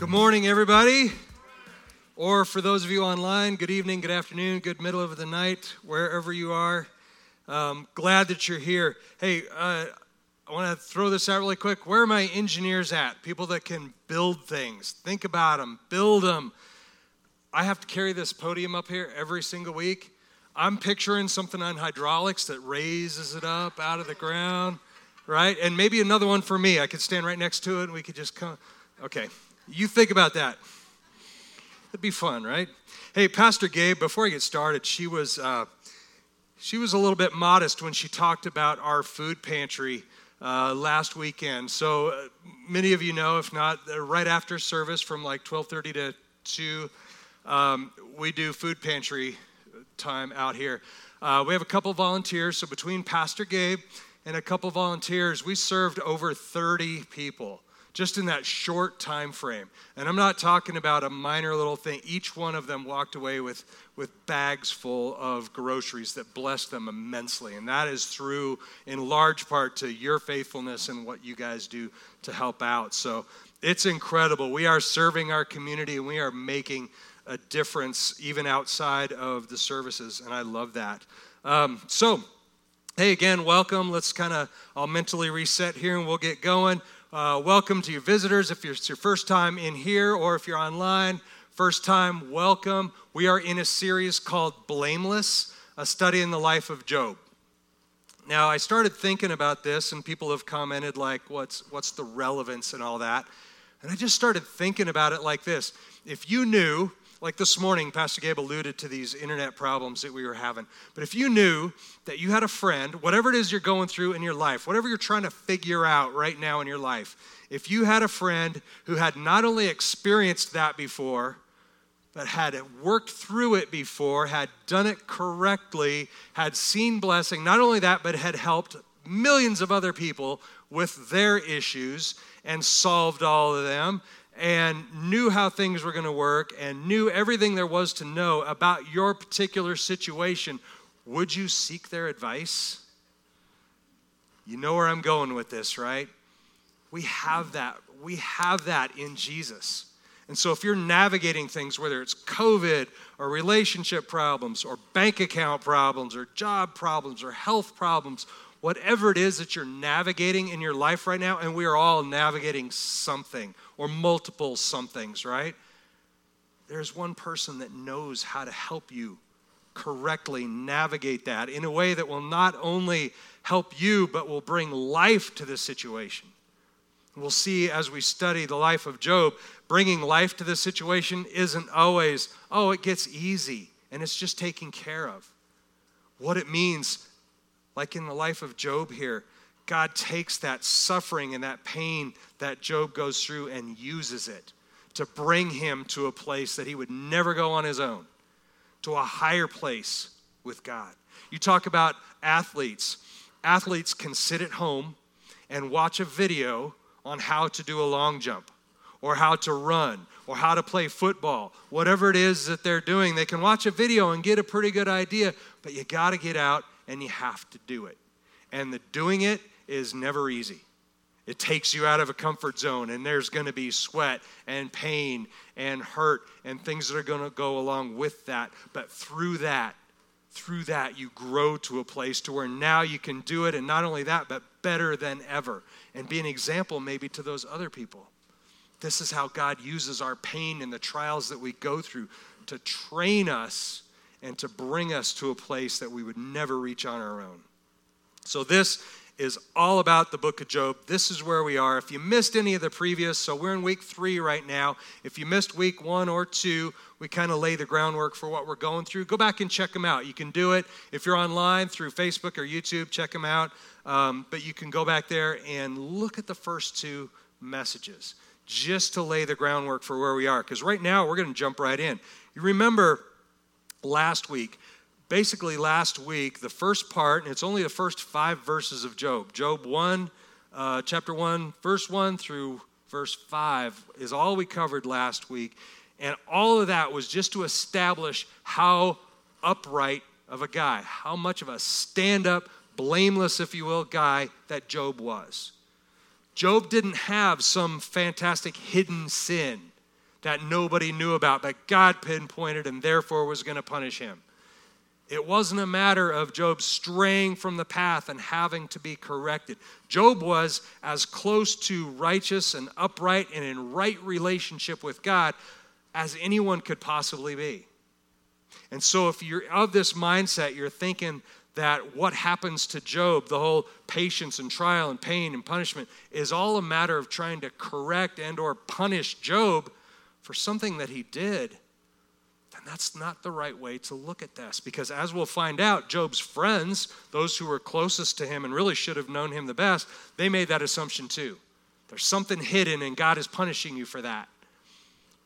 Good morning, everybody. Or for those of you online, good evening, good afternoon, good middle of the night, wherever you are. Um, glad that you're here. Hey, uh, I want to throw this out really quick. Where are my engineers at? People that can build things. Think about them, build them. I have to carry this podium up here every single week. I'm picturing something on hydraulics that raises it up out of the ground, right? And maybe another one for me. I could stand right next to it and we could just come. Okay, you think about that. It'd be fun, right? Hey, Pastor Gabe, before I get started, she was, uh, she was a little bit modest when she talked about our food pantry uh, last weekend. So uh, many of you know, if not, uh, right after service from like 12:30 to 2, um, we do food pantry time out here. Uh, we have a couple volunteers, so between Pastor Gabe and a couple volunteers, we served over 30 people just in that short time frame. And I'm not talking about a minor little thing. Each one of them walked away with, with bags full of groceries that blessed them immensely. And that is through, in large part, to your faithfulness and what you guys do to help out. So it's incredible. We are serving our community and we are making a difference even outside of the services. And I love that. Um, so, hey, again, welcome. Let's kind of, I'll mentally reset here and we'll get going. Uh, welcome to your visitors. If it's your first time in here or if you're online, first time, welcome. We are in a series called Blameless, a study in the life of Job. Now, I started thinking about this, and people have commented, like, what's, what's the relevance and all that? And I just started thinking about it like this. If you knew like this morning, Pastor Gabe alluded to these internet problems that we were having. But if you knew that you had a friend, whatever it is you're going through in your life, whatever you're trying to figure out right now in your life, if you had a friend who had not only experienced that before, but had worked through it before, had done it correctly, had seen blessing, not only that, but had helped millions of other people with their issues and solved all of them and knew how things were going to work and knew everything there was to know about your particular situation, would you seek their advice? You know where I'm going with this, right? We have that. We have that in Jesus. And so if you're navigating things, whether it's COVID or relationship problems or bank account problems or job problems or health problems, whatever it is that you're navigating in your life right now, and we are all navigating something or multiple somethings, right? There's one person that knows how to help you correctly navigate that in a way that will not only help you, but will bring life to the situation. We'll see as we study the life of Job, bringing life to the situation isn't always, oh, it gets easy and it's just taken care of. What it means like in the life of Job here, God takes that suffering and that pain that Job goes through and uses it to bring him to a place that he would never go on his own, to a higher place with God. You talk about athletes. Athletes can sit at home and watch a video on how to do a long jump or how to run or how to play football, whatever it is that they're doing. They can watch a video and get a pretty good idea, but you got to get out and you have to do it. And the doing it is never easy. It takes you out of a comfort zone, and there's going to be sweat and pain and hurt and things that are going to go along with that. But through that, through that, you grow to a place to where now you can do it, and not only that, but better than ever, and be an example maybe to those other people. This is how God uses our pain and the trials that we go through to train us and to bring us to a place that we would never reach on our own. So, this is all about the book of Job. This is where we are. If you missed any of the previous, so we're in week three right now. If you missed week one or two, we kind of lay the groundwork for what we're going through. Go back and check them out. You can do it if you're online through Facebook or YouTube, check them out. Um, but you can go back there and look at the first two messages just to lay the groundwork for where we are. Because right now, we're going to jump right in. You remember last week. Basically, last week, the first part, and it's only the first five verses of Job. Job 1, uh, chapter 1, verse 1 through verse 5 is all we covered last week. And all of that was just to establish how upright of a guy, how much of a stand up, blameless, if you will, guy that Job was. Job didn't have some fantastic hidden sin that nobody knew about, but God pinpointed and therefore was going to punish him. It wasn't a matter of Job straying from the path and having to be corrected. Job was as close to righteous and upright and in right relationship with God as anyone could possibly be. And so, if you're of this mindset, you're thinking that what happens to Job, the whole patience and trial and pain and punishment, is all a matter of trying to correct and or punish Job for something that he did then that's not the right way to look at this. Because as we'll find out, Job's friends, those who were closest to him and really should have known him the best, they made that assumption too. There's something hidden, and God is punishing you for that.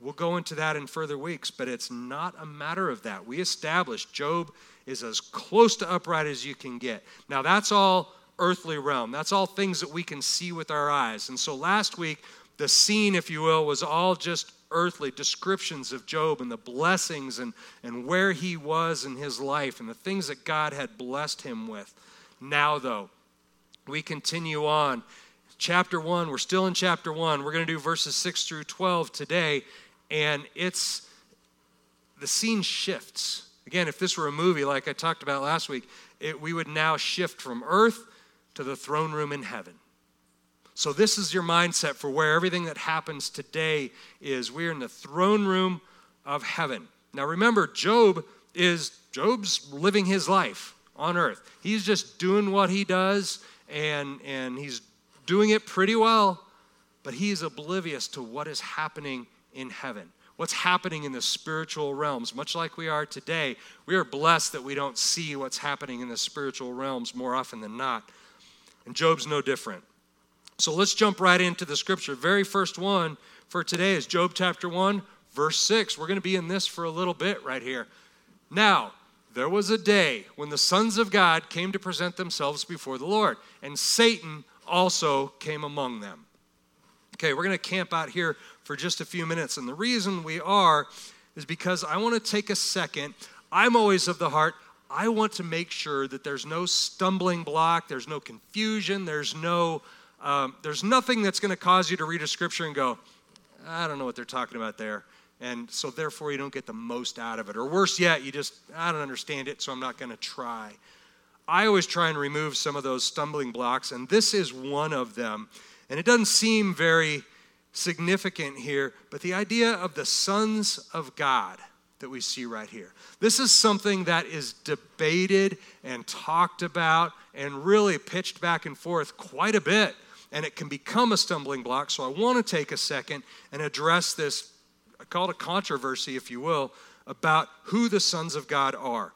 We'll go into that in further weeks, but it's not a matter of that. We established Job is as close to upright as you can get. Now, that's all earthly realm. That's all things that we can see with our eyes. And so last week, the scene, if you will, was all just earthly descriptions of Job and the blessings and, and where he was in his life and the things that God had blessed him with. Now, though, we continue on. Chapter 1, we're still in chapter 1. We're going to do verses 6 through 12 today, and it's the scene shifts. Again, if this were a movie like I talked about last week, it, we would now shift from earth to the throne room in heaven. So, this is your mindset for where everything that happens today is. We're in the throne room of heaven. Now, remember, Job is Job's living his life on earth. He's just doing what he does, and, and he's doing it pretty well, but he is oblivious to what is happening in heaven. What's happening in the spiritual realms, much like we are today. We are blessed that we don't see what's happening in the spiritual realms more often than not. And Job's no different. So let's jump right into the scripture. Very first one for today is Job chapter 1, verse 6. We're going to be in this for a little bit right here. Now, there was a day when the sons of God came to present themselves before the Lord, and Satan also came among them. Okay, we're going to camp out here for just a few minutes. And the reason we are is because I want to take a second. I'm always of the heart, I want to make sure that there's no stumbling block, there's no confusion, there's no um, there's nothing that's going to cause you to read a scripture and go, I don't know what they're talking about there. And so, therefore, you don't get the most out of it. Or worse yet, you just, I don't understand it, so I'm not going to try. I always try and remove some of those stumbling blocks, and this is one of them. And it doesn't seem very significant here, but the idea of the sons of God that we see right here. This is something that is debated and talked about and really pitched back and forth quite a bit and it can become a stumbling block. So I want to take a second and address this, I call it a controversy, if you will, about who the sons of God are.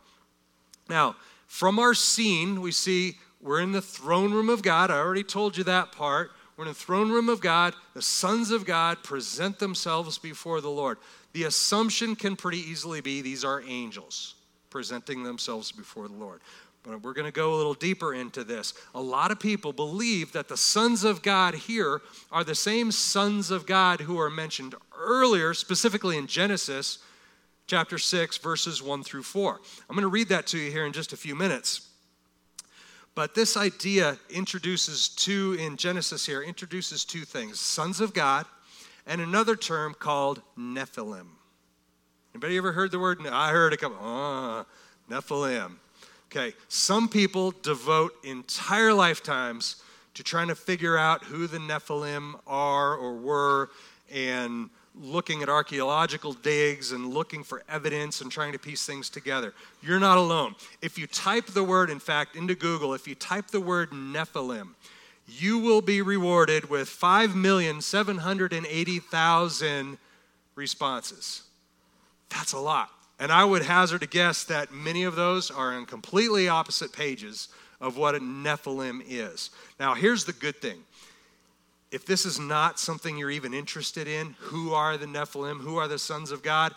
Now, from our scene, we see we're in the throne room of God. I already told you that part. We're in the throne room of God. The sons of God present themselves before the Lord. The assumption can pretty easily be these are angels presenting themselves before the Lord. We're going to go a little deeper into this. A lot of people believe that the sons of God here are the same sons of God who are mentioned earlier, specifically in Genesis chapter 6, verses 1 through 4. I'm going to read that to you here in just a few minutes. But this idea introduces two, in Genesis here, introduces two things sons of God and another term called Nephilim. Anybody ever heard the word? I heard it come, oh, Nephilim. Okay, some people devote entire lifetimes to trying to figure out who the Nephilim are or were and looking at archaeological digs and looking for evidence and trying to piece things together. You're not alone. If you type the word, in fact, into Google, if you type the word Nephilim, you will be rewarded with 5,780,000 responses. That's a lot. And I would hazard a guess that many of those are on completely opposite pages of what a Nephilim is. Now, here's the good thing. If this is not something you're even interested in, who are the Nephilim? Who are the sons of God?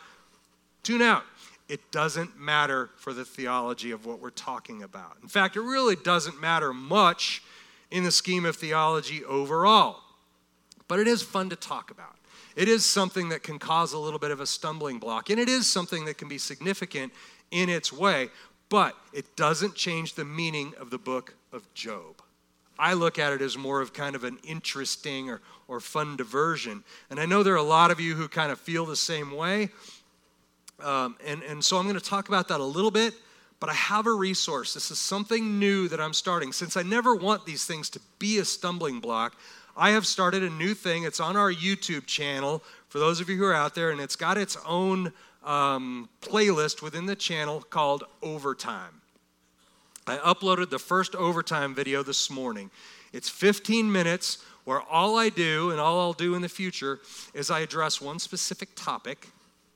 Tune out. It doesn't matter for the theology of what we're talking about. In fact, it really doesn't matter much in the scheme of theology overall. But it is fun to talk about. It is something that can cause a little bit of a stumbling block, and it is something that can be significant in its way, but it doesn't change the meaning of the book of Job. I look at it as more of kind of an interesting or, or fun diversion. And I know there are a lot of you who kind of feel the same way. Um, and, and so I'm going to talk about that a little bit, but I have a resource. This is something new that I'm starting. Since I never want these things to be a stumbling block, I have started a new thing. It's on our YouTube channel for those of you who are out there, and it's got its own um, playlist within the channel called Overtime. I uploaded the first Overtime video this morning. It's 15 minutes where all I do and all I'll do in the future is I address one specific topic.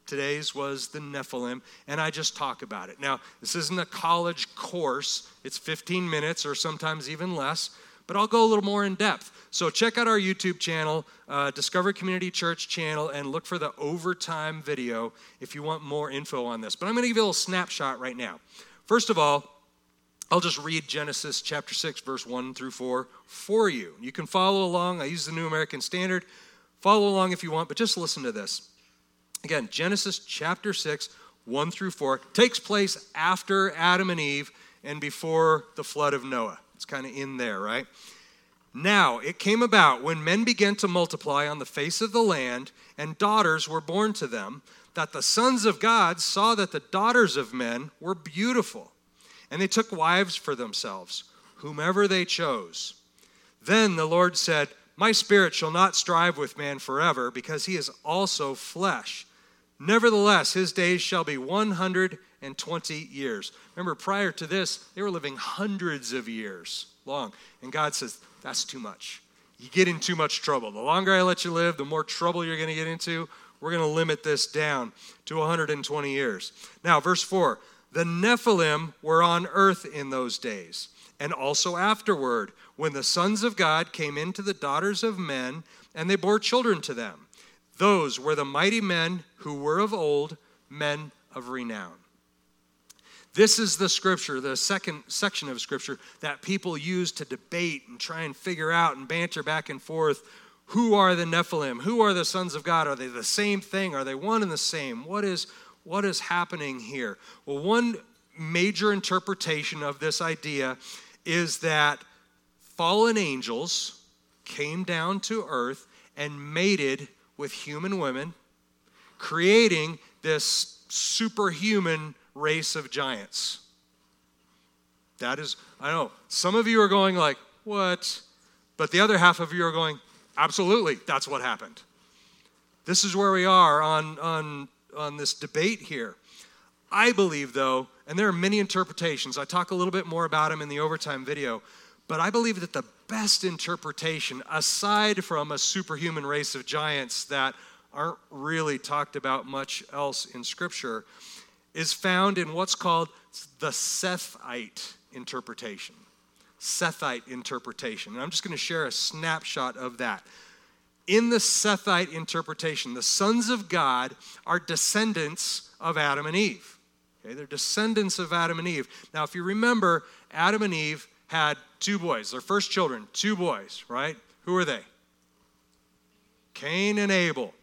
Today's was the Nephilim, and I just talk about it. Now, this isn't a college course, it's 15 minutes or sometimes even less, but I'll go a little more in depth. So check out our YouTube channel, uh, Discovery Community Church channel, and look for the overtime video if you want more info on this. But I'm going to give you a little snapshot right now. First of all, I'll just read Genesis chapter 6, verse 1 through 4 for you. You can follow along. I use the New American Standard. Follow along if you want, but just listen to this. Again, Genesis chapter 6, 1 through 4 takes place after Adam and Eve and before the flood of Noah. It's kind of in there, right? Now it came about when men began to multiply on the face of the land, and daughters were born to them, that the sons of God saw that the daughters of men were beautiful, and they took wives for themselves, whomever they chose. Then the Lord said, My spirit shall not strive with man forever, because he is also flesh. Nevertheless, his days shall be 120 years. Remember, prior to this, they were living hundreds of years long. And God says, that's too much. You get in too much trouble. The longer I let you live, the more trouble you're going to get into. We're going to limit this down to 120 years. Now, verse 4 The Nephilim were on earth in those days, and also afterward, when the sons of God came into the daughters of men, and they bore children to them. Those were the mighty men who were of old, men of renown. This is the scripture, the second section of scripture that people use to debate and try and figure out and banter back and forth. Who are the Nephilim? Who are the sons of God? Are they the same thing? Are they one and the same? What is, what is happening here? Well, one major interpretation of this idea is that fallen angels came down to earth and mated with human women, creating this superhuman race of giants. That is, I know, some of you are going like, what? But the other half of you are going, absolutely, that's what happened. This is where we are on, on, on this debate here. I believe, though, and there are many interpretations, I talk a little bit more about them in the overtime video, but I believe that the best interpretation, aside from a superhuman race of giants that aren't really talked about much else in Scripture, is found in what's called the Sethite interpretation. Sethite interpretation. And I'm just going to share a snapshot of that. In the Sethite interpretation, the sons of God are descendants of Adam and Eve. Okay, they're descendants of Adam and Eve. Now, if you remember, Adam and Eve had two boys, their first children, two boys, right? Who are they? Cain and Abel.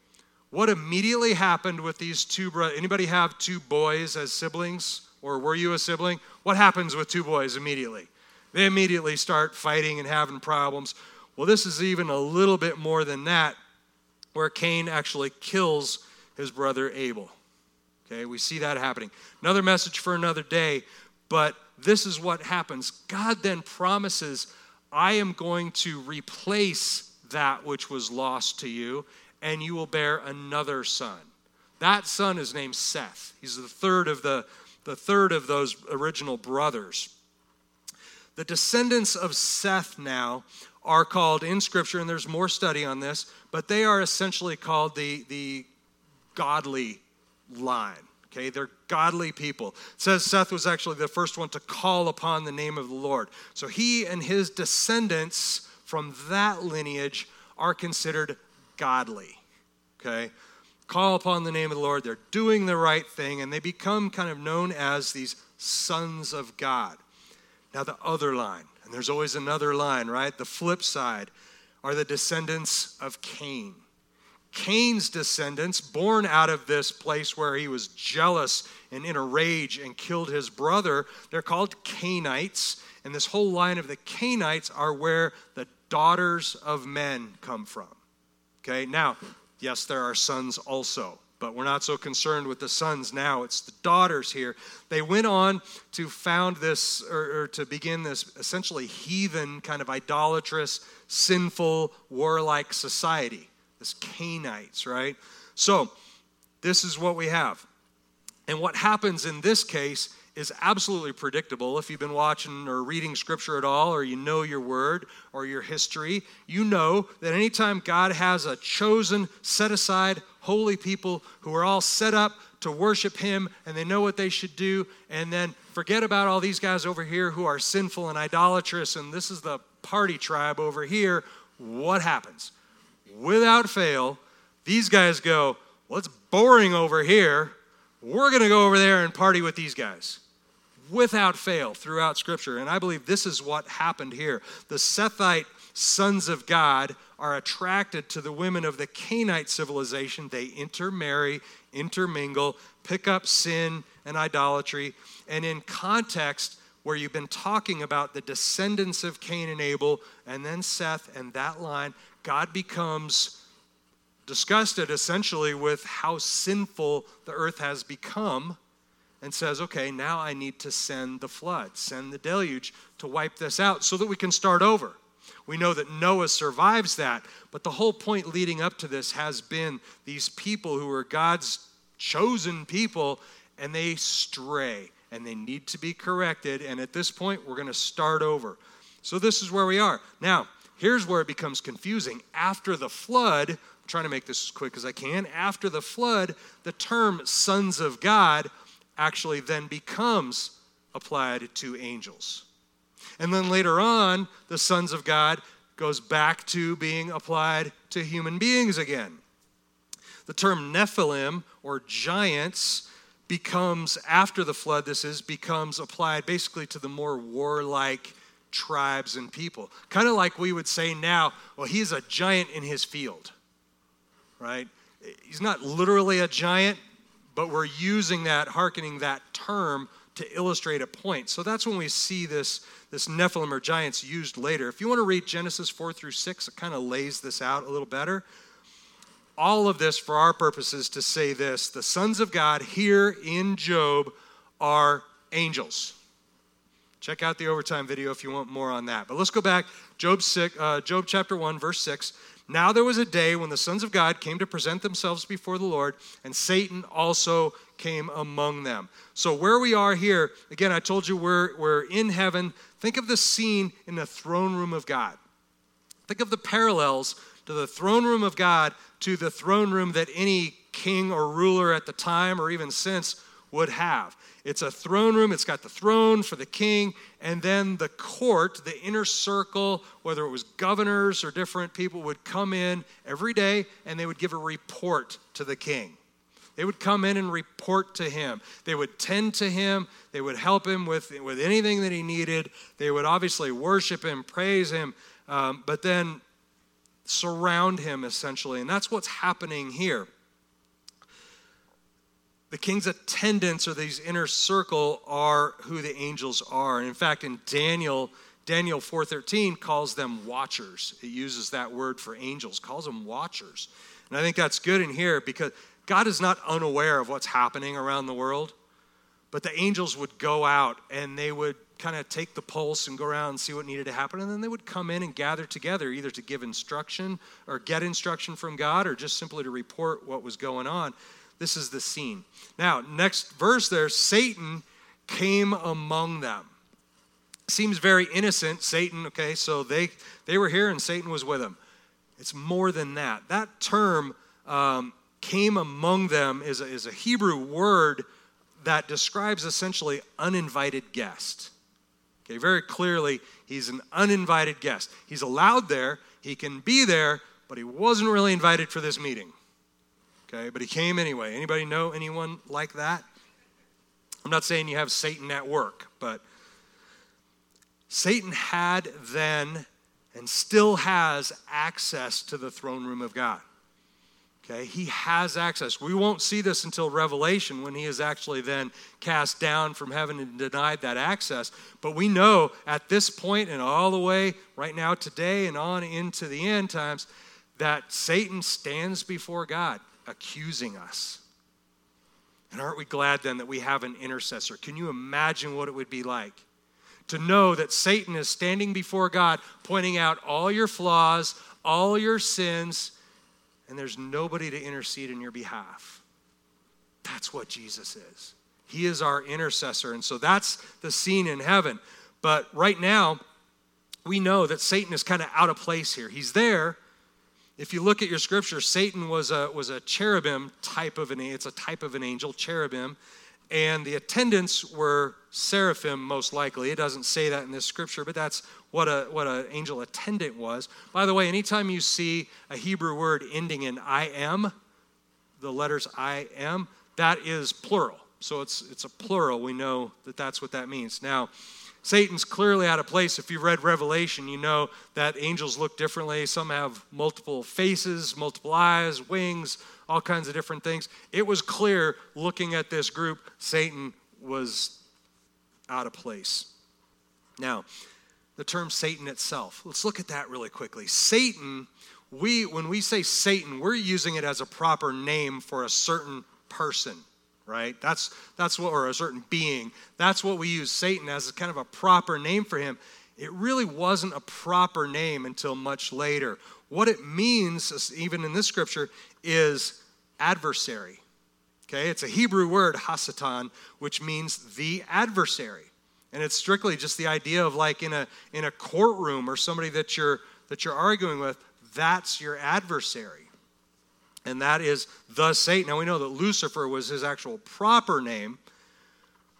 What immediately happened with these two brothers? Anybody have two boys as siblings? Or were you a sibling? What happens with two boys immediately? They immediately start fighting and having problems. Well, this is even a little bit more than that, where Cain actually kills his brother Abel. Okay, we see that happening. Another message for another day, but this is what happens. God then promises, I am going to replace that which was lost to you, and you will bear another son. That son is named Seth. He's the third of the, the third of those original brothers. The descendants of Seth now are called in Scripture, and there's more study on this, but they are essentially called the, the godly line. Okay, they're godly people. It says Seth was actually the first one to call upon the name of the Lord. So he and his descendants from that lineage are considered godly. Okay? Call upon the name of the Lord. They're doing the right thing, and they become kind of known as these sons of God. Now, the other line, and there's always another line, right? The flip side are the descendants of Cain. Cain's descendants, born out of this place where he was jealous and in a rage and killed his brother, they're called Cainites. And this whole line of the Cainites are where the daughters of men come from. Okay, now, yes, there are sons also, but we're not so concerned with the sons now. It's the daughters here. They went on to found this, or, or to begin this essentially heathen, kind of idolatrous, sinful, warlike society. This Cainites, right? So, this is what we have. And what happens in this case is absolutely predictable. If you've been watching or reading scripture at all, or you know your word or your history, you know that anytime God has a chosen, set aside, holy people who are all set up to worship Him and they know what they should do, and then forget about all these guys over here who are sinful and idolatrous, and this is the party tribe over here, what happens? Without fail, these guys go, Well, it's boring over here. We're going to go over there and party with these guys without fail throughout Scripture. And I believe this is what happened here. The Sethite sons of God are attracted to the women of the Cainite civilization. They intermarry, intermingle, pick up sin and idolatry. And in context, where you've been talking about the descendants of Cain and Abel, and then Seth and that line, God becomes disgusted essentially with how sinful the earth has become and says, okay, now I need to send the flood, send the deluge to wipe this out so that we can start over. We know that Noah survives that, but the whole point leading up to this has been these people who are God's chosen people and they stray and they need to be corrected. And at this point, we're going to start over. So, this is where we are. Now, here's where it becomes confusing. After the flood, I'm trying to make this as quick as I can. After the flood, the term sons of God actually then becomes applied to angels. And then later on, the sons of God goes back to being applied to human beings again. The term Nephilim or giants becomes, after the flood, this is, becomes applied basically to the more warlike tribes and people. Kind of like we would say now, well, he's a giant in his field, right? He's not literally a giant, but we're using that, hearkening that term to illustrate a point. So that's when we see this, this Nephilim or giants used later. If you want to read Genesis 4 through 6, it kind of lays this out a little better. All of this for our purposes to say this the sons of God here in Job are angels. Check out the overtime video if you want more on that. But let's go back. Job, six, uh, Job chapter 1, verse 6. Now there was a day when the sons of God came to present themselves before the Lord, and Satan also came among them. So, where we are here, again, I told you we're, we're in heaven. Think of the scene in the throne room of God. Think of the parallels to the throne room of God to the throne room that any king or ruler at the time or even since would have. It's a throne room, it's got the throne for the king, and then the court, the inner circle, whether it was governors or different people, would come in every day and they would give a report to the king. They would come in and report to him. They would tend to him. They would help him with, with anything that he needed. They would obviously worship him, praise him, um, but then surround him essentially. And that's what's happening here the king's attendants or these inner circle are who the angels are. And in fact, in Daniel, Daniel 4:13 calls them watchers. It uses that word for angels, calls them watchers. And I think that's good in here because God is not unaware of what's happening around the world. But the angels would go out and they would kind of take the pulse and go around and see what needed to happen. And then they would come in and gather together, either to give instruction or get instruction from God or just simply to report what was going on. This is the scene. Now, next verse there Satan came among them. Seems very innocent. Satan, okay, so they, they were here and Satan was with them. It's more than that. That term um, came among them is a, is a Hebrew word that describes essentially uninvited guest. Okay, very clearly, he's an uninvited guest. He's allowed there, he can be there, but he wasn't really invited for this meeting okay? But he came anyway. Anybody know anyone like that? I'm not saying you have Satan at work, but Satan had then and still has access to the throne room of God. Okay, he has access. We won't see this until Revelation when he is actually then cast down from heaven and denied that access. But we know at this point and all the way right now, today, and on into the end times, that Satan stands before God accusing us. And aren't we glad then that we have an intercessor? Can you imagine what it would be like to know that Satan is standing before God, pointing out all your flaws, all your sins? and there's nobody to intercede in your behalf. That's what Jesus is. He is our intercessor. And so that's the scene in heaven. But right now, we know that Satan is kind of out of place here. He's there. If you look at your scripture, Satan was a, was a cherubim type of an it's a type of an angel, cherubim, and the attendants were seraphim most likely. It doesn't say that in this scripture, but that's what a what an angel attendant was. By the way, anytime you see a Hebrew word ending in I am, the letters I am, that is plural. So it's it's a plural. We know that that's what that means. Now, Satan's clearly out of place. If you've read Revelation, you know that angels look differently. Some have multiple faces, multiple eyes, wings, all kinds of different things. It was clear looking at this group, Satan was out of place. Now, the term Satan itself. Let's look at that really quickly. Satan, we when we say Satan, we're using it as a proper name for a certain person, right? That's that's what or a certain being. That's what we use Satan as kind of a proper name for him. It really wasn't a proper name until much later. What it means, even in this scripture, is adversary. Okay, it's a Hebrew word, hasatan, which means the adversary. And it's strictly just the idea of like in a in a courtroom or somebody that you're that you're arguing with, that's your adversary. And that is the Satan. Now we know that Lucifer was his actual proper name,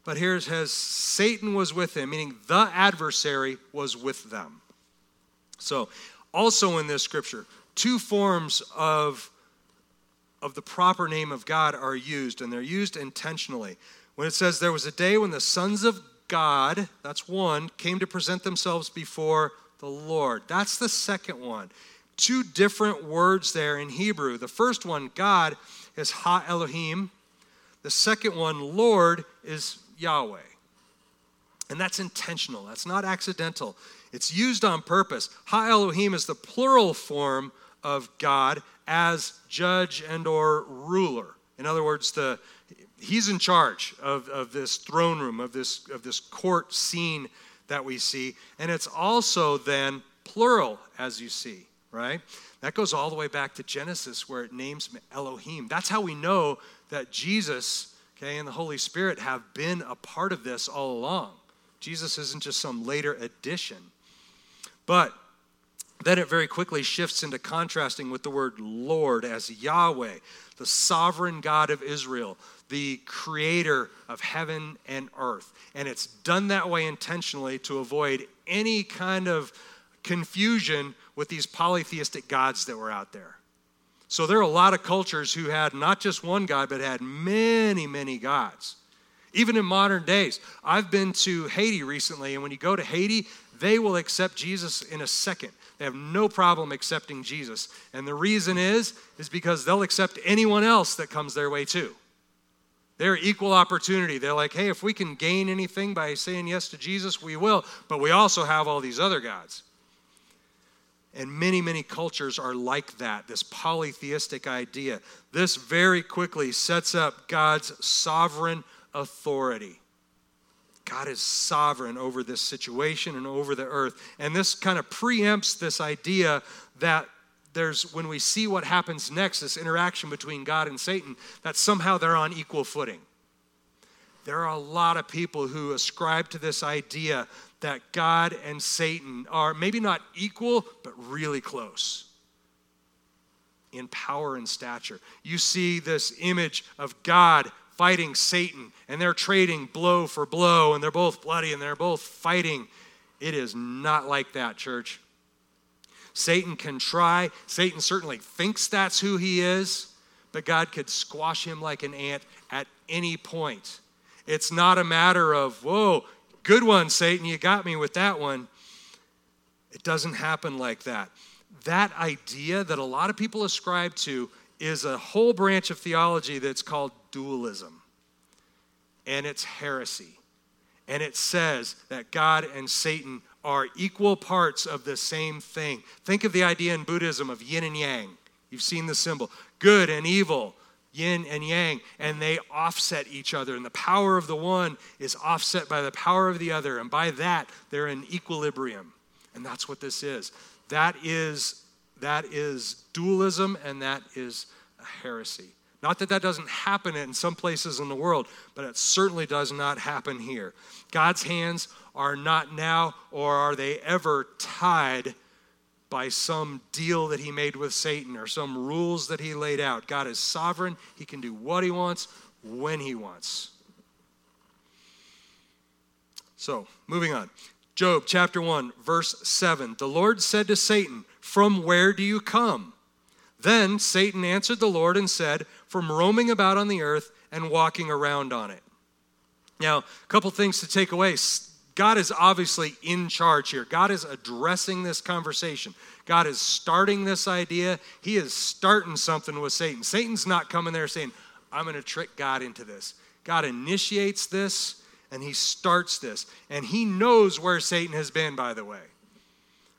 but here's his Satan was with him, meaning the adversary was with them. So, also in this scripture, two forms of of the proper name of God are used, and they're used intentionally. When it says, There was a day when the sons of God, that's one, came to present themselves before the Lord. That's the second one. Two different words there in Hebrew. The first one, God, is Ha Elohim. The second one, Lord, is Yahweh. And that's intentional, that's not accidental. It's used on purpose. Ha Elohim is the plural form of God as judge and or ruler. In other words, the he's in charge of, of this throne room, of this, of this court scene that we see. And it's also then plural, as you see, right? That goes all the way back to Genesis where it names Elohim. That's how we know that Jesus, okay, and the Holy Spirit have been a part of this all along. Jesus isn't just some later addition. But then it very quickly shifts into contrasting with the word Lord as Yahweh, the sovereign God of Israel, the creator of heaven and earth. And it's done that way intentionally to avoid any kind of confusion with these polytheistic gods that were out there. So there are a lot of cultures who had not just one God, but had many, many gods. Even in modern days, I've been to Haiti recently, and when you go to Haiti, they will accept Jesus in a second. They have no problem accepting Jesus. And the reason is, is because they'll accept anyone else that comes their way too. They're equal opportunity. They're like, hey, if we can gain anything by saying yes to Jesus, we will. But we also have all these other gods. And many, many cultures are like that, this polytheistic idea. This very quickly sets up God's sovereign authority. God is sovereign over this situation and over the earth. And this kind of preempts this idea that there's, when we see what happens next, this interaction between God and Satan, that somehow they're on equal footing. There are a lot of people who ascribe to this idea that God and Satan are maybe not equal, but really close in power and stature. You see this image of God fighting Satan, and they're trading blow for blow, and they're both bloody, and they're both fighting. It is not like that, church. Satan can try. Satan certainly thinks that's who he is, but God could squash him like an ant at any point. It's not a matter of, whoa, good one, Satan, you got me with that one. It doesn't happen like that. That idea that a lot of people ascribe to is a whole branch of theology that's called dualism, and it's heresy. And it says that God and Satan are equal parts of the same thing. Think of the idea in Buddhism of yin and yang. You've seen the symbol good and evil, yin and yang, and they offset each other. And the power of the one is offset by the power of the other. And by that, they're in equilibrium. And that's what this is. That is, that is dualism, and that is a heresy. Not that that doesn't happen in some places in the world, but it certainly does not happen here. God's hands are not now or are they ever tied by some deal that he made with Satan or some rules that he laid out. God is sovereign, he can do what he wants when he wants. So, moving on. Job chapter 1, verse 7. The Lord said to Satan, From where do you come? Then Satan answered the Lord and said, From roaming about on the earth and walking around on it. Now, a couple things to take away. God is obviously in charge here. God is addressing this conversation. God is starting this idea. He is starting something with Satan. Satan's not coming there saying, I'm going to trick God into this. God initiates this and he starts this. And he knows where Satan has been, by the way.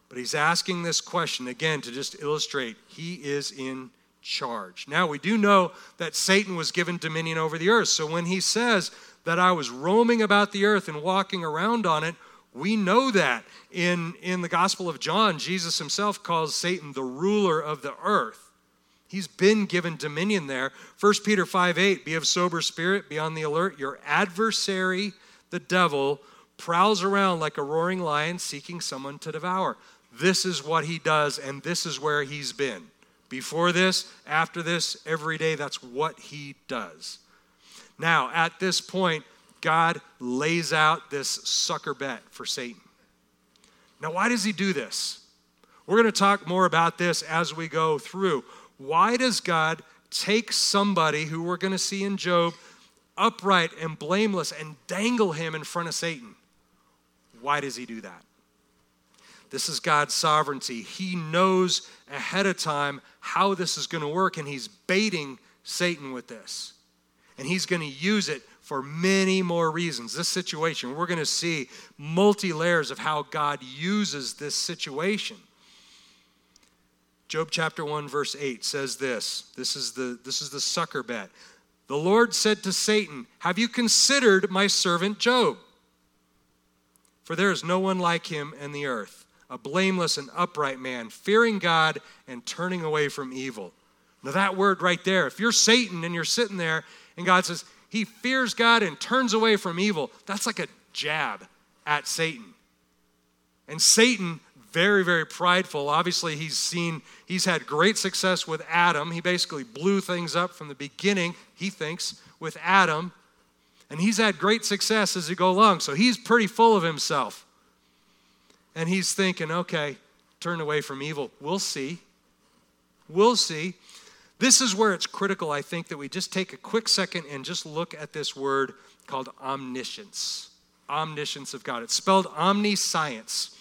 But he's asking this question again to just illustrate he is in charge. Now, we do know that Satan was given dominion over the earth. So when he says that I was roaming about the earth and walking around on it, we know that. In, in the Gospel of John, Jesus himself calls Satan the ruler of the earth. He's been given dominion there. 1 Peter 5 8, be of sober spirit, be on the alert. Your adversary, the devil, prowls around like a roaring lion seeking someone to devour. This is what he does, and this is where he's been. Before this, after this, every day, that's what he does. Now, at this point, God lays out this sucker bet for Satan. Now, why does he do this? We're going to talk more about this as we go through. Why does God take somebody who we're going to see in Job upright and blameless and dangle him in front of Satan? Why does he do that? This is God's sovereignty. He knows ahead of time how this is going to work, and He's baiting Satan with this. And He's going to use it for many more reasons. This situation, we're going to see multi layers of how God uses this situation. Job chapter 1 verse 8 says this. This is the this is the sucker bet. The Lord said to Satan, "Have you considered my servant Job? For there is no one like him in the earth." a blameless and upright man, fearing God and turning away from evil. Now, that word right there, if you're Satan and you're sitting there and God says, he fears God and turns away from evil, that's like a jab at Satan. And Satan, very, very prideful. Obviously, he's seen, he's had great success with Adam. He basically blew things up from the beginning, he thinks, with Adam. And he's had great success as he go along. So he's pretty full of himself. And he's thinking, okay, turn away from evil. We'll see. We'll see. This is where it's critical, I think, that we just take a quick second and just look at this word called omniscience. Omniscience of God. It's spelled omniscience.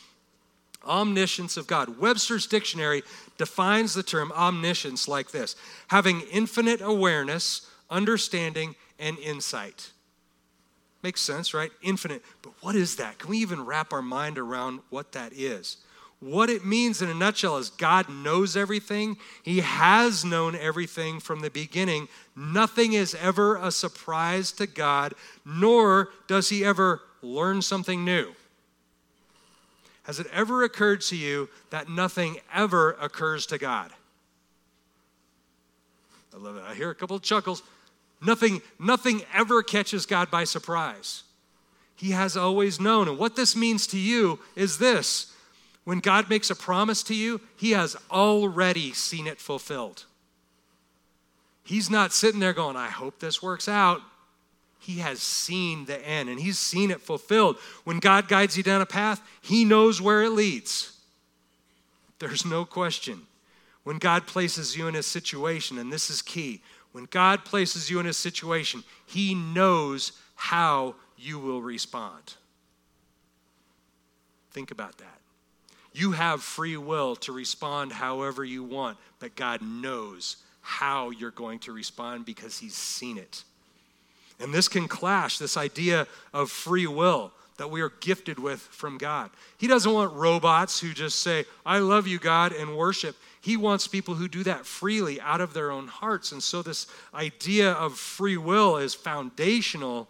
Omniscience of God. Webster's dictionary defines the term omniscience like this having infinite awareness, understanding, and insight. Makes sense, right? Infinite. But what is that? Can we even wrap our mind around what that is? What it means in a nutshell is God knows everything. He has known everything from the beginning. Nothing is ever a surprise to God, nor does He ever learn something new. Has it ever occurred to you that nothing ever occurs to God? I love it. I hear a couple of chuckles. Nothing, nothing ever catches God by surprise. He has always known. And what this means to you is this when God makes a promise to you, He has already seen it fulfilled. He's not sitting there going, I hope this works out. He has seen the end and He's seen it fulfilled. When God guides you down a path, He knows where it leads. There's no question. When God places you in a situation, and this is key, when God places you in a situation, He knows how you will respond. Think about that. You have free will to respond however you want, but God knows how you're going to respond because he's seen it. And this can clash, this idea of free will that we are gifted with from God. He doesn't want robots who just say, I love you, God, and worship. He wants people who do that freely out of their own hearts. And so, this idea of free will is foundational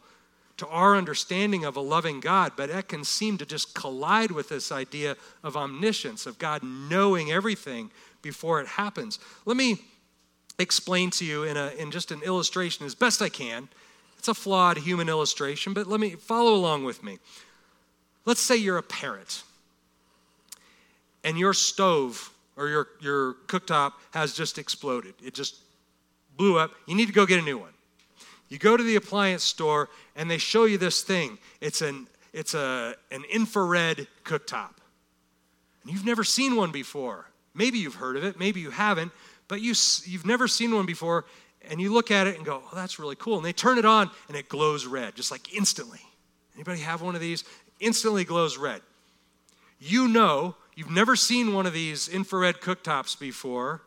to our understanding of a loving God, but that can seem to just collide with this idea of omniscience, of God knowing everything before it happens. Let me explain to you in, a, in just an illustration as best I can. It's a flawed human illustration, but let me follow along with me. Let's say you're a parent and your stove or your, your cooktop has just exploded. It just blew up. You need to go get a new one. You go to the appliance store and they show you this thing. It's an, it's a, an infrared cooktop. And you've never seen one before. Maybe you've heard of it, maybe you haven't, but you, you've never seen one before. And you look at it and go, oh, that's really cool. And they turn it on and it glows red, just like instantly. Anybody have one of these? Instantly glows red. You know, you've never seen one of these infrared cooktops before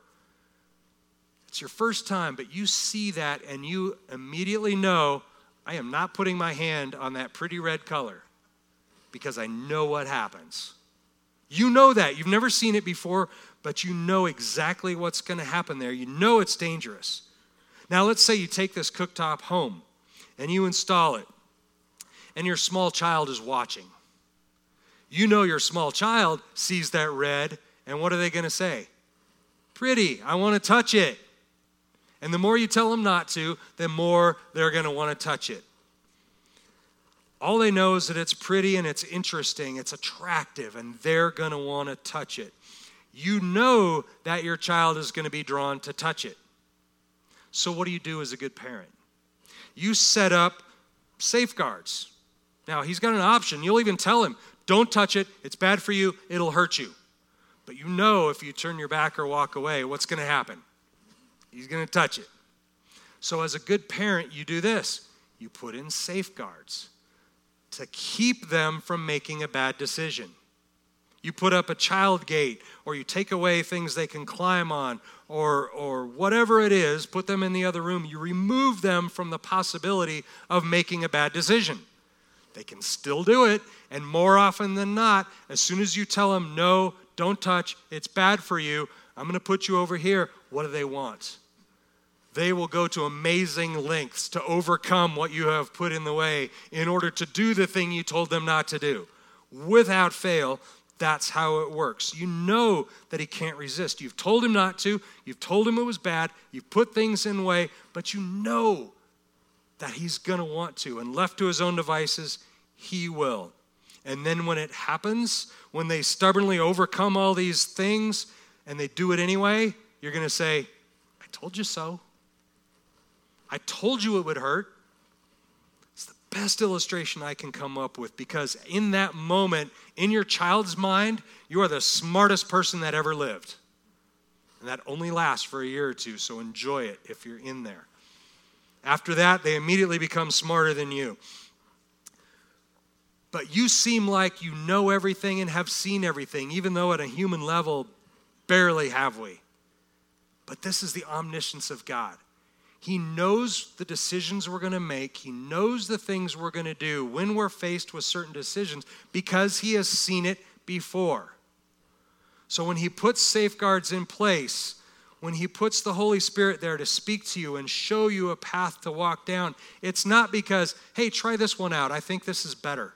it's your first time, but you see that and you immediately know I am not putting my hand on that pretty red color because I know what happens. You know that. You've never seen it before, but you know exactly what's going to happen there. You know it's dangerous. Now, let's say you take this cooktop home and you install it, and your small child is watching. You know your small child sees that red, and what are they going to say? Pretty, I want to touch it. And the more you tell them not to, the more they're going to want to touch it. All they know is that it's pretty and it's interesting, it's attractive, and they're going to want to touch it. You know that your child is going to be drawn to touch it. So, what do you do as a good parent? You set up safeguards. Now, he's got an option. You'll even tell him, don't touch it, it's bad for you, it'll hurt you. But you know if you turn your back or walk away, what's going to happen? He's going to touch it. So, as a good parent, you do this you put in safeguards to keep them from making a bad decision. You put up a child gate, or you take away things they can climb on, or, or whatever it is, put them in the other room. You remove them from the possibility of making a bad decision. They can still do it, and more often than not, as soon as you tell them, no, don't touch, it's bad for you, I'm going to put you over here, what do they want? They will go to amazing lengths to overcome what you have put in the way in order to do the thing you told them not to do. Without fail, that's how it works. You know that he can't resist. You've told him not to, you've told him it was bad, you've put things in way, but you know that he's going to want to. And left to his own devices, he will. And then when it happens, when they stubbornly overcome all these things and they do it anyway, you're going to say, I told you so. I told you it would hurt. It's the best illustration I can come up with because in that moment, in your child's mind, you are the smartest person that ever lived. And that only lasts for a year or two, so enjoy it if you're in there. After that, they immediately become smarter than you. But you seem like you know everything and have seen everything, even though at a human level, barely have we. But this is the omniscience of God. He knows the decisions we're going to make. He knows the things we're going to do when we're faced with certain decisions because He has seen it before. So when He puts safeguards in place, when He puts the Holy Spirit there to speak to you and show you a path to walk down, it's not because, hey, try this one out. I think this is better.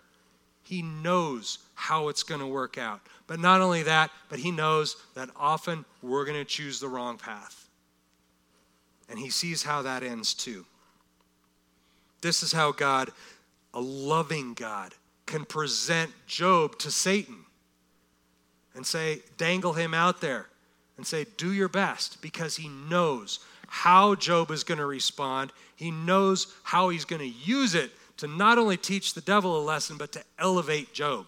He knows how it's going to work out. But not only that, but He knows that often we're going to choose the wrong path. And he sees how that ends too. This is how God, a loving God, can present Job to Satan and say, dangle him out there and say, do your best because he knows how Job is going to respond. He knows how he's going to use it to not only teach the devil a lesson, but to elevate Job.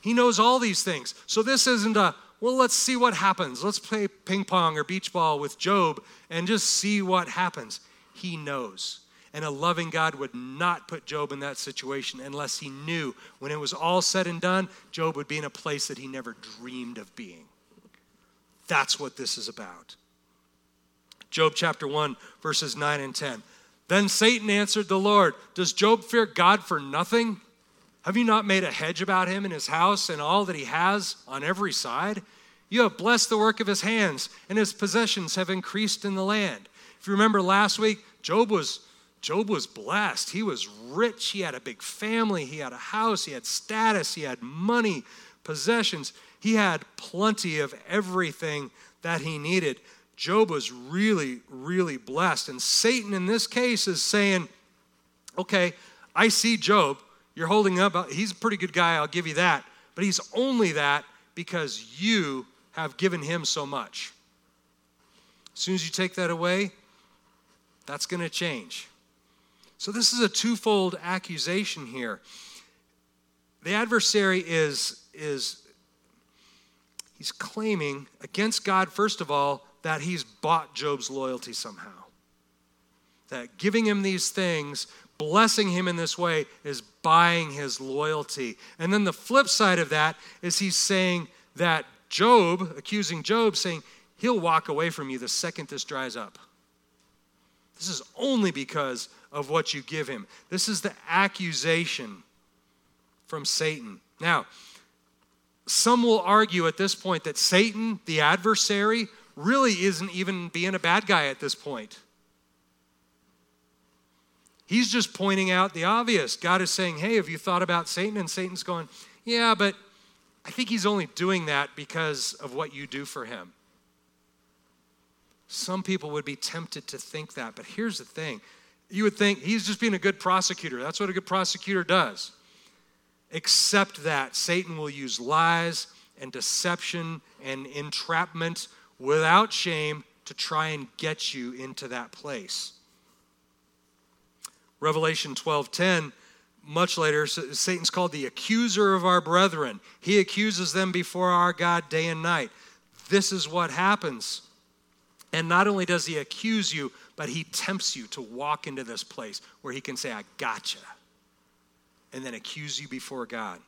He knows all these things. So this isn't a, well, let's see what happens. Let's play ping pong or beach ball with Job and just see what happens. He knows. And a loving God would not put Job in that situation unless he knew when it was all said and done, Job would be in a place that he never dreamed of being. That's what this is about. Job chapter 1, verses 9 and 10. Then Satan answered the Lord, Does Job fear God for nothing? Have you not made a hedge about him and his house and all that he has on every side? You have blessed the work of his hands, and his possessions have increased in the land. If you remember last week, Job was Job was blessed. He was rich. He had a big family. He had a house. He had status. He had money, possessions. He had plenty of everything that he needed. Job was really, really blessed. And Satan, in this case, is saying, Okay, I see Job. You're holding up. Uh, he's a pretty good guy. I'll give you that. But he's only that because you have given him so much. As soon as you take that away, that's going to change. So, this is a twofold accusation here. The adversary is, is he's claiming against God, first of all, that he's bought Job's loyalty somehow. That giving him these things, blessing him in this way, is buying his loyalty. And then the flip side of that is he's saying that Job, accusing Job, saying, he'll walk away from you the second this dries up. This is only because of what you give him. This is the accusation from Satan. Now, some will argue at this point that Satan, the adversary, really isn't even being a bad guy at this point. He's just pointing out the obvious. God is saying, Hey, have you thought about Satan? And Satan's going, Yeah, but I think he's only doing that because of what you do for him. Some people would be tempted to think that, but here's the thing you would think he's just being a good prosecutor. That's what a good prosecutor does. Except that Satan will use lies and deception and entrapment without shame to try and get you into that place. Revelation 12:10 much later Satan's called the accuser of our brethren. He accuses them before our God day and night. This is what happens. And not only does he accuse you, but he tempts you to walk into this place where he can say, I gotcha, and then accuse you before God.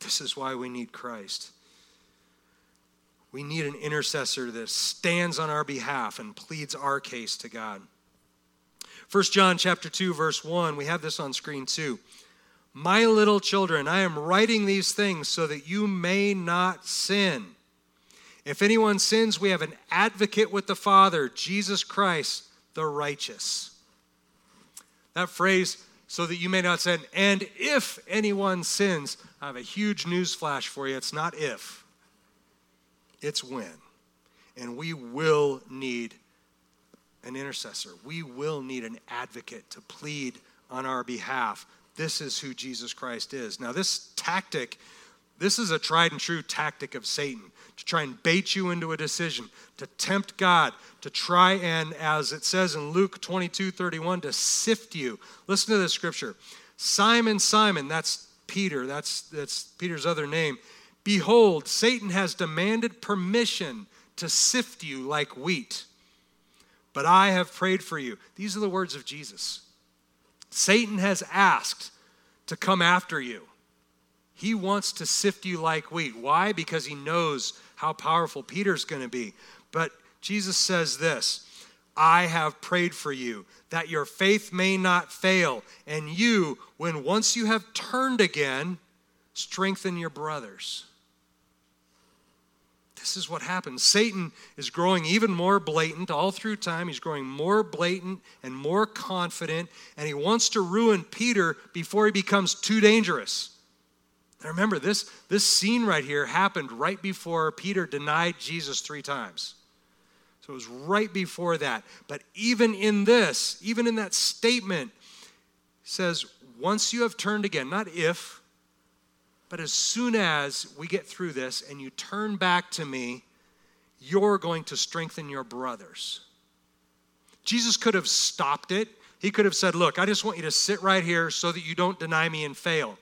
This is why we need Christ. We need an intercessor that stands on our behalf and pleads our case to God. 1 John chapter 2 verse 1, we have this on screen too. My little children, I am writing these things so that you may not sin. If anyone sins, we have an advocate with the Father, Jesus Christ, the righteous. That phrase, so that you may not sin, and if anyone sins, I have a huge news flash for you. It's not if, it's when. And we will need an intercessor, we will need an advocate to plead on our behalf. This is who Jesus Christ is. Now, this tactic, this is a tried and true tactic of Satan to try and bait you into a decision, to tempt God, to try and, as it says in Luke 22 31, to sift you. Listen to this scripture Simon, Simon, that's Peter, that's, that's Peter's other name. Behold, Satan has demanded permission to sift you like wheat, but I have prayed for you. These are the words of Jesus. Satan has asked to come after you. He wants to sift you like wheat. Why? Because he knows how powerful Peter's going to be. But Jesus says this I have prayed for you that your faith may not fail, and you, when once you have turned again, strengthen your brothers. This is what happens. Satan is growing even more blatant all through time. He's growing more blatant and more confident, and he wants to ruin Peter before he becomes too dangerous. Now remember, this, this scene right here happened right before Peter denied Jesus three times. So it was right before that. But even in this, even in that statement, says, once you have turned again, not if, but as soon as we get through this and you turn back to me, you're going to strengthen your brothers. Jesus could have stopped it. He could have said, Look, I just want you to sit right here so that you don't deny me and fail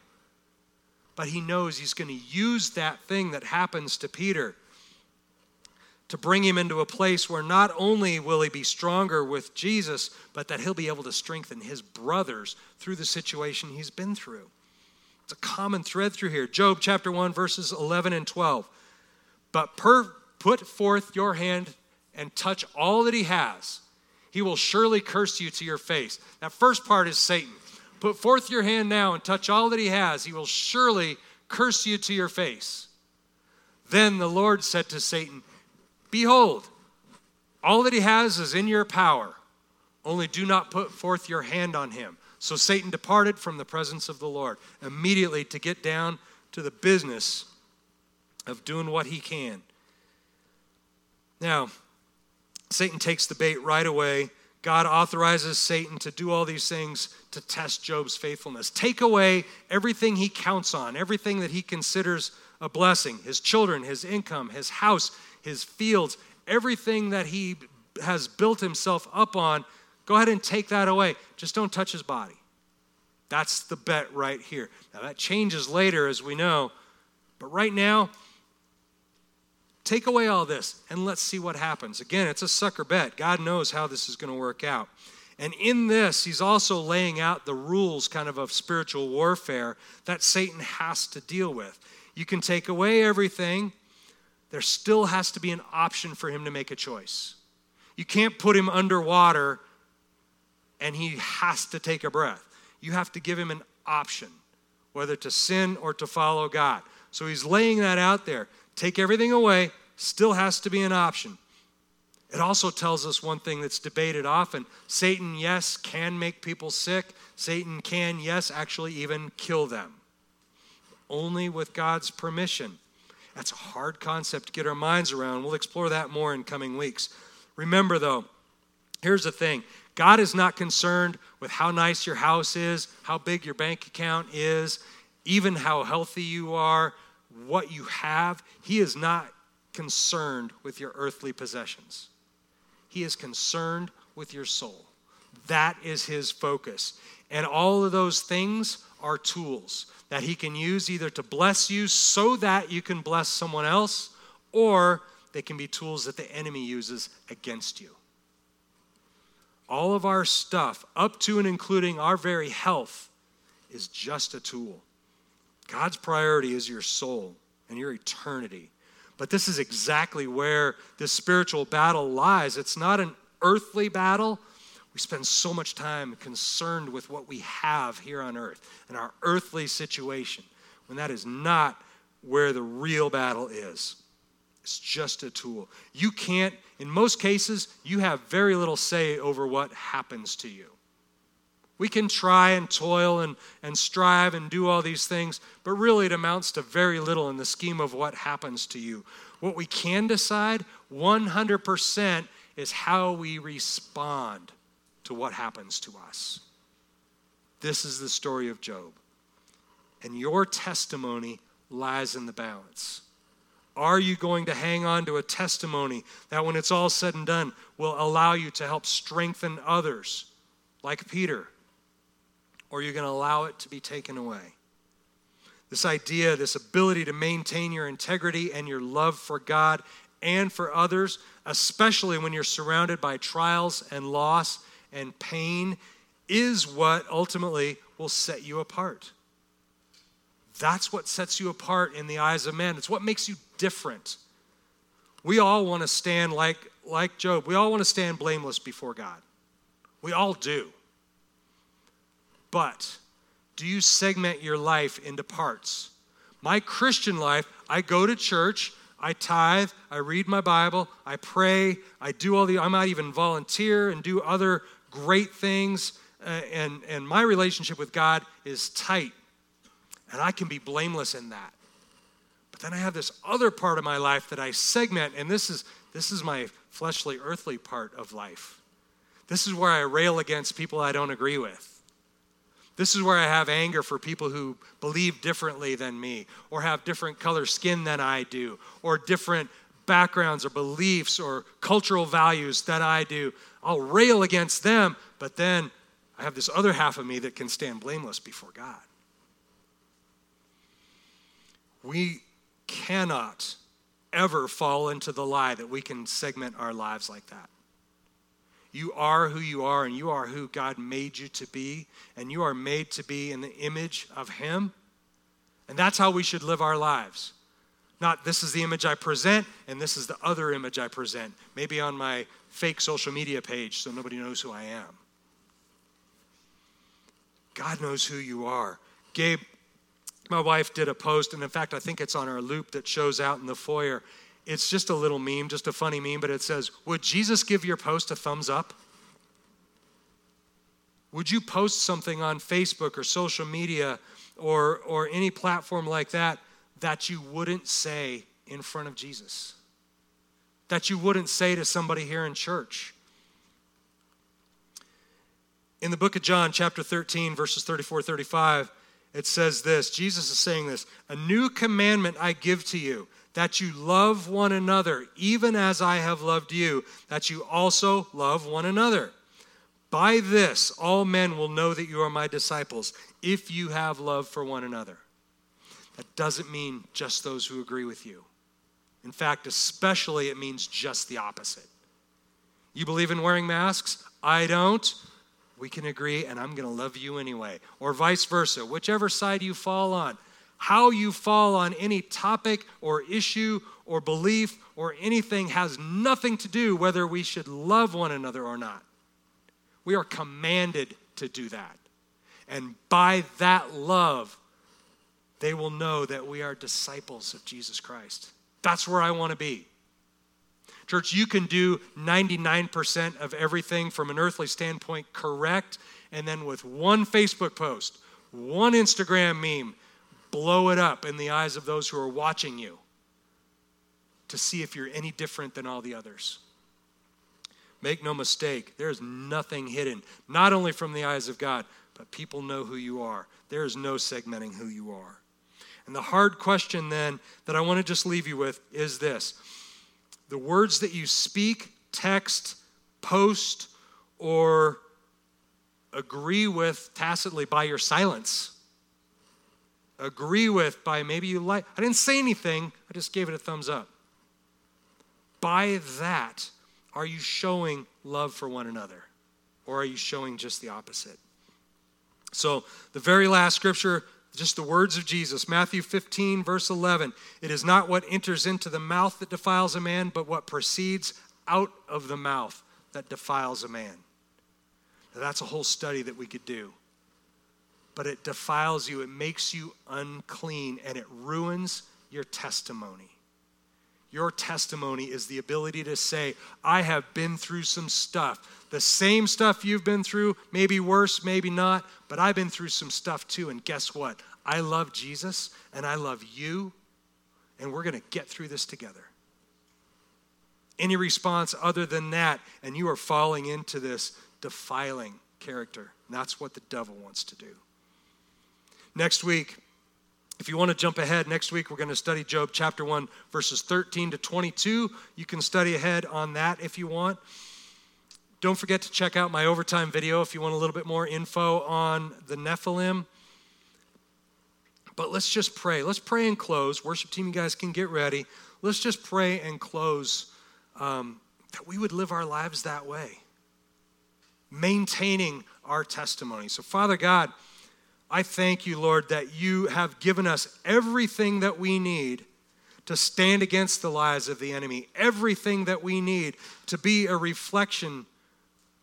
but he knows he's going to use that thing that happens to Peter to bring him into a place where not only will he be stronger with Jesus, but that he'll be able to strengthen his brothers through the situation he's been through. It's a common thread through here. Job chapter 1, verses 11 and 12. But per, put forth your hand and touch all that he has, he will surely curse you to your face. That first part is Satan. Put forth your hand now and touch all that he has. He will surely curse you to your face. Then the Lord said to Satan, Behold, all that he has is in your power. Only do not put forth your hand on him. So Satan departed from the presence of the Lord immediately to get down to the business of doing what he can. Now, Satan takes the bait right away. God authorizes Satan to do all these things to test Job's faithfulness. Take away everything he counts on, everything that he considers a blessing his children, his income, his house, his fields, everything that he has built himself up on. Go ahead and take that away. Just don't touch his body. That's the bet right here. Now, that changes later, as we know. But right now, Take away all this and let's see what happens. Again, it's a sucker bet. God knows how this is going to work out. And in this, he's also laying out the rules kind of of spiritual warfare that Satan has to deal with. You can take away everything, there still has to be an option for him to make a choice. You can't put him underwater and he has to take a breath. You have to give him an option, whether to sin or to follow God. So he's laying that out there take everything away, still has to be an option. It also tells us one thing that's debated often Satan, yes, can make people sick. Satan can, yes, actually even kill them. Only with God's permission. That's a hard concept to get our minds around. We'll explore that more in coming weeks. Remember, though, here's the thing God is not concerned with how nice your house is, how big your bank account is, even how healthy you are, what you have. He is not concerned with your earthly possessions. He is concerned with your soul. That is his focus. And all of those things are tools that he can use either to bless you so that you can bless someone else, or they can be tools that the enemy uses against you. All of our stuff, up to and including our very health, is just a tool. God's priority is your soul and your eternity. But this is exactly where this spiritual battle lies. It's not an earthly battle. We spend so much time concerned with what we have here on earth and our earthly situation when that is not where the real battle is. It's just a tool. You can't, in most cases, you have very little say over what happens to you. We can try and toil and, and strive and do all these things, but really it amounts to very little in the scheme of what happens to you. What we can decide 100% is how we respond to what happens to us. This is the story of Job. And your testimony lies in the balance. Are you going to hang on to a testimony that, when it's all said and done, will allow you to help strengthen others, like Peter? or are you're going to allow it to be taken away. This idea, this ability to maintain your integrity and your love for God and for others, especially when you're surrounded by trials and loss and pain, is what ultimately will set you apart. That's what sets you apart in the eyes of men. It's what makes you different. We all want to stand like, like Job. We all want to stand blameless before God. We all do. But do you segment your life into parts? My Christian life, I go to church, I tithe, I read my Bible, I pray, I do all the, I might even volunteer and do other great things. Uh, and, and my relationship with God is tight. And I can be blameless in that. Then I have this other part of my life that I segment, and this is, this is my fleshly, earthly part of life. This is where I rail against people I don't agree with. This is where I have anger for people who believe differently than me, or have different color skin than I do, or different backgrounds or beliefs or cultural values than I do. I'll rail against them, but then I have this other half of me that can stand blameless before God. We cannot ever fall into the lie that we can segment our lives like that. You are who you are, and you are who God made you to be, and you are made to be in the image of Him. And that's how we should live our lives. Not this is the image I present and this is the other image I present. Maybe on my fake social media page so nobody knows who I am. God knows who you are. Gabe, my wife did a post, and in fact, I think it's on our loop that shows out in the foyer. It's just a little meme, just a funny meme, but it says, Would Jesus give your post a thumbs up? Would you post something on Facebook or social media or, or any platform like that that you wouldn't say in front of Jesus? That you wouldn't say to somebody here in church? In the book of John, chapter 13, verses 34 35, it says this Jesus is saying this A new commandment I give to you, that you love one another, even as I have loved you, that you also love one another. By this, all men will know that you are my disciples, if you have love for one another. That doesn't mean just those who agree with you. In fact, especially, it means just the opposite. You believe in wearing masks? I don't. We can agree, and I'm going to love you anyway. Or vice versa, whichever side you fall on. How you fall on any topic or issue or belief or anything has nothing to do whether we should love one another or not. We are commanded to do that. And by that love, they will know that we are disciples of Jesus Christ. That's where I want to be. Church, you can do 99% of everything from an earthly standpoint correct, and then with one Facebook post, one Instagram meme, blow it up in the eyes of those who are watching you to see if you're any different than all the others. Make no mistake, there is nothing hidden, not only from the eyes of God, but people know who you are. There is no segmenting who you are. And the hard question then that I want to just leave you with is this the words that you speak, text, post, or agree with tacitly by your silence. Agree with by maybe you like, I didn't say anything, I just gave it a thumbs up. By that, are you showing love for one another? Or are you showing just the opposite? So, the very last scripture, just the words of Jesus, Matthew 15, verse 11. It is not what enters into the mouth that defiles a man, but what proceeds out of the mouth that defiles a man. Now, that's a whole study that we could do. But it defiles you, it makes you unclean, and it ruins your testimony. Your testimony is the ability to say, I have been through some stuff. The same stuff you've been through, maybe worse, maybe not, but I've been through some stuff too. And guess what? I love Jesus and I love you, and we're going to get through this together. Any response other than that, and you are falling into this defiling character. That's what the devil wants to do. Next week, if you want to jump ahead, next week we're going to study Job chapter 1, verses 13 to 22. You can study ahead on that if you want. Don't forget to check out my overtime video if you want a little bit more info on the Nephilim. But let's just pray. Let's pray and close. Worship team, you guys can get ready. Let's just pray and close um, that we would live our lives that way, maintaining our testimony. So, Father God, I thank you, Lord, that you have given us everything that we need to stand against the lies of the enemy, everything that we need to be a reflection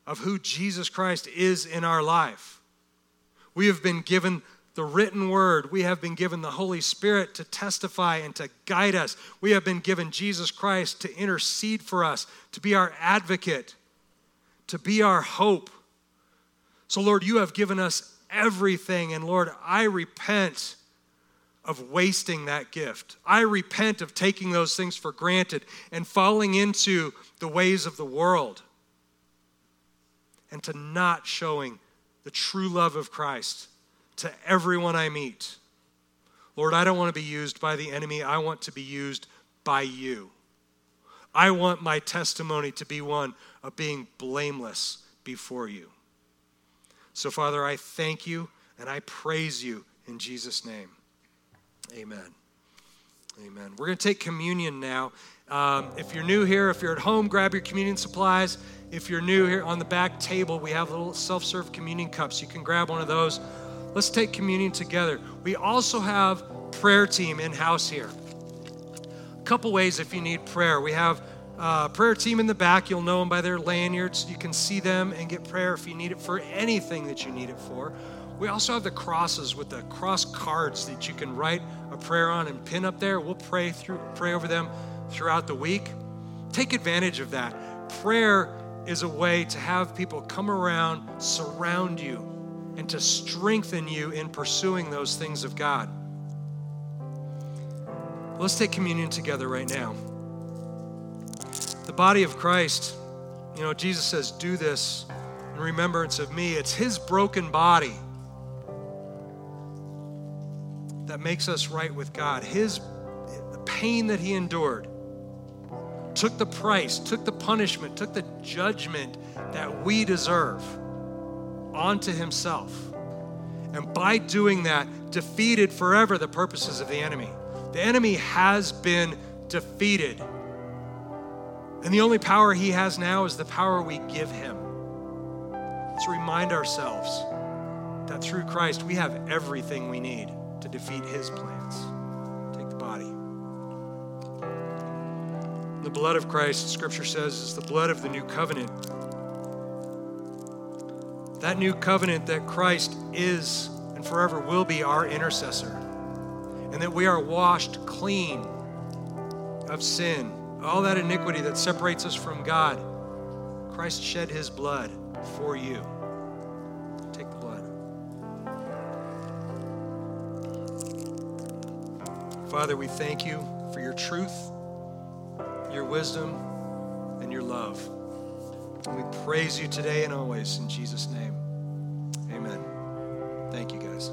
of who Jesus Christ is in our life. We have been given the written word. We have been given the Holy Spirit to testify and to guide us. We have been given Jesus Christ to intercede for us, to be our advocate, to be our hope. So, Lord, you have given us everything. And Lord, I repent of wasting that gift. I repent of taking those things for granted and falling into the ways of the world and to not showing the true love of Christ to everyone I meet. Lord, I don't want to be used by the enemy. I want to be used by you. I want my testimony to be one of being blameless before you. So, Father, I thank you and I praise you in Jesus' name. Amen. Amen. We're going to take communion now. Um, if you're new here, if you're at home, grab your communion supplies. If you're new here on the back table, we have little self serve communion cups. You can grab one of those. Let's take communion together. We also have prayer team in house here. A couple ways if you need prayer. We have uh, prayer team in the back. You'll know them by their lanyards. You can see them and get prayer if you need it for anything that you need it for. We also have the crosses with the cross cards that you can write a prayer on and pin up there. We'll pray through pray over them throughout the week. Take advantage of that. Prayer is a way to have people come around, surround you, and to strengthen you in pursuing those things of God. Let's take communion together right now. The body of Christ, you know, Jesus says, Do this in remembrance of me. It's his broken body that makes us right with God. His the pain that he endured took the price, took the punishment, took the judgment that we deserve onto himself. And by doing that, defeated forever the purposes of the enemy. The enemy has been defeated. And the only power he has now is the power we give him. Let's remind ourselves that through Christ we have everything we need to defeat his plans. Take the body. The blood of Christ, scripture says, is the blood of the new covenant. That new covenant that Christ is and forever will be our intercessor and that we are washed clean of sin, all that iniquity that separates us from God. Christ shed his blood for you. Take the blood. Father, we thank you for your truth, your wisdom, and your love. And we praise you today and always in Jesus' name. Amen. Thank you, guys.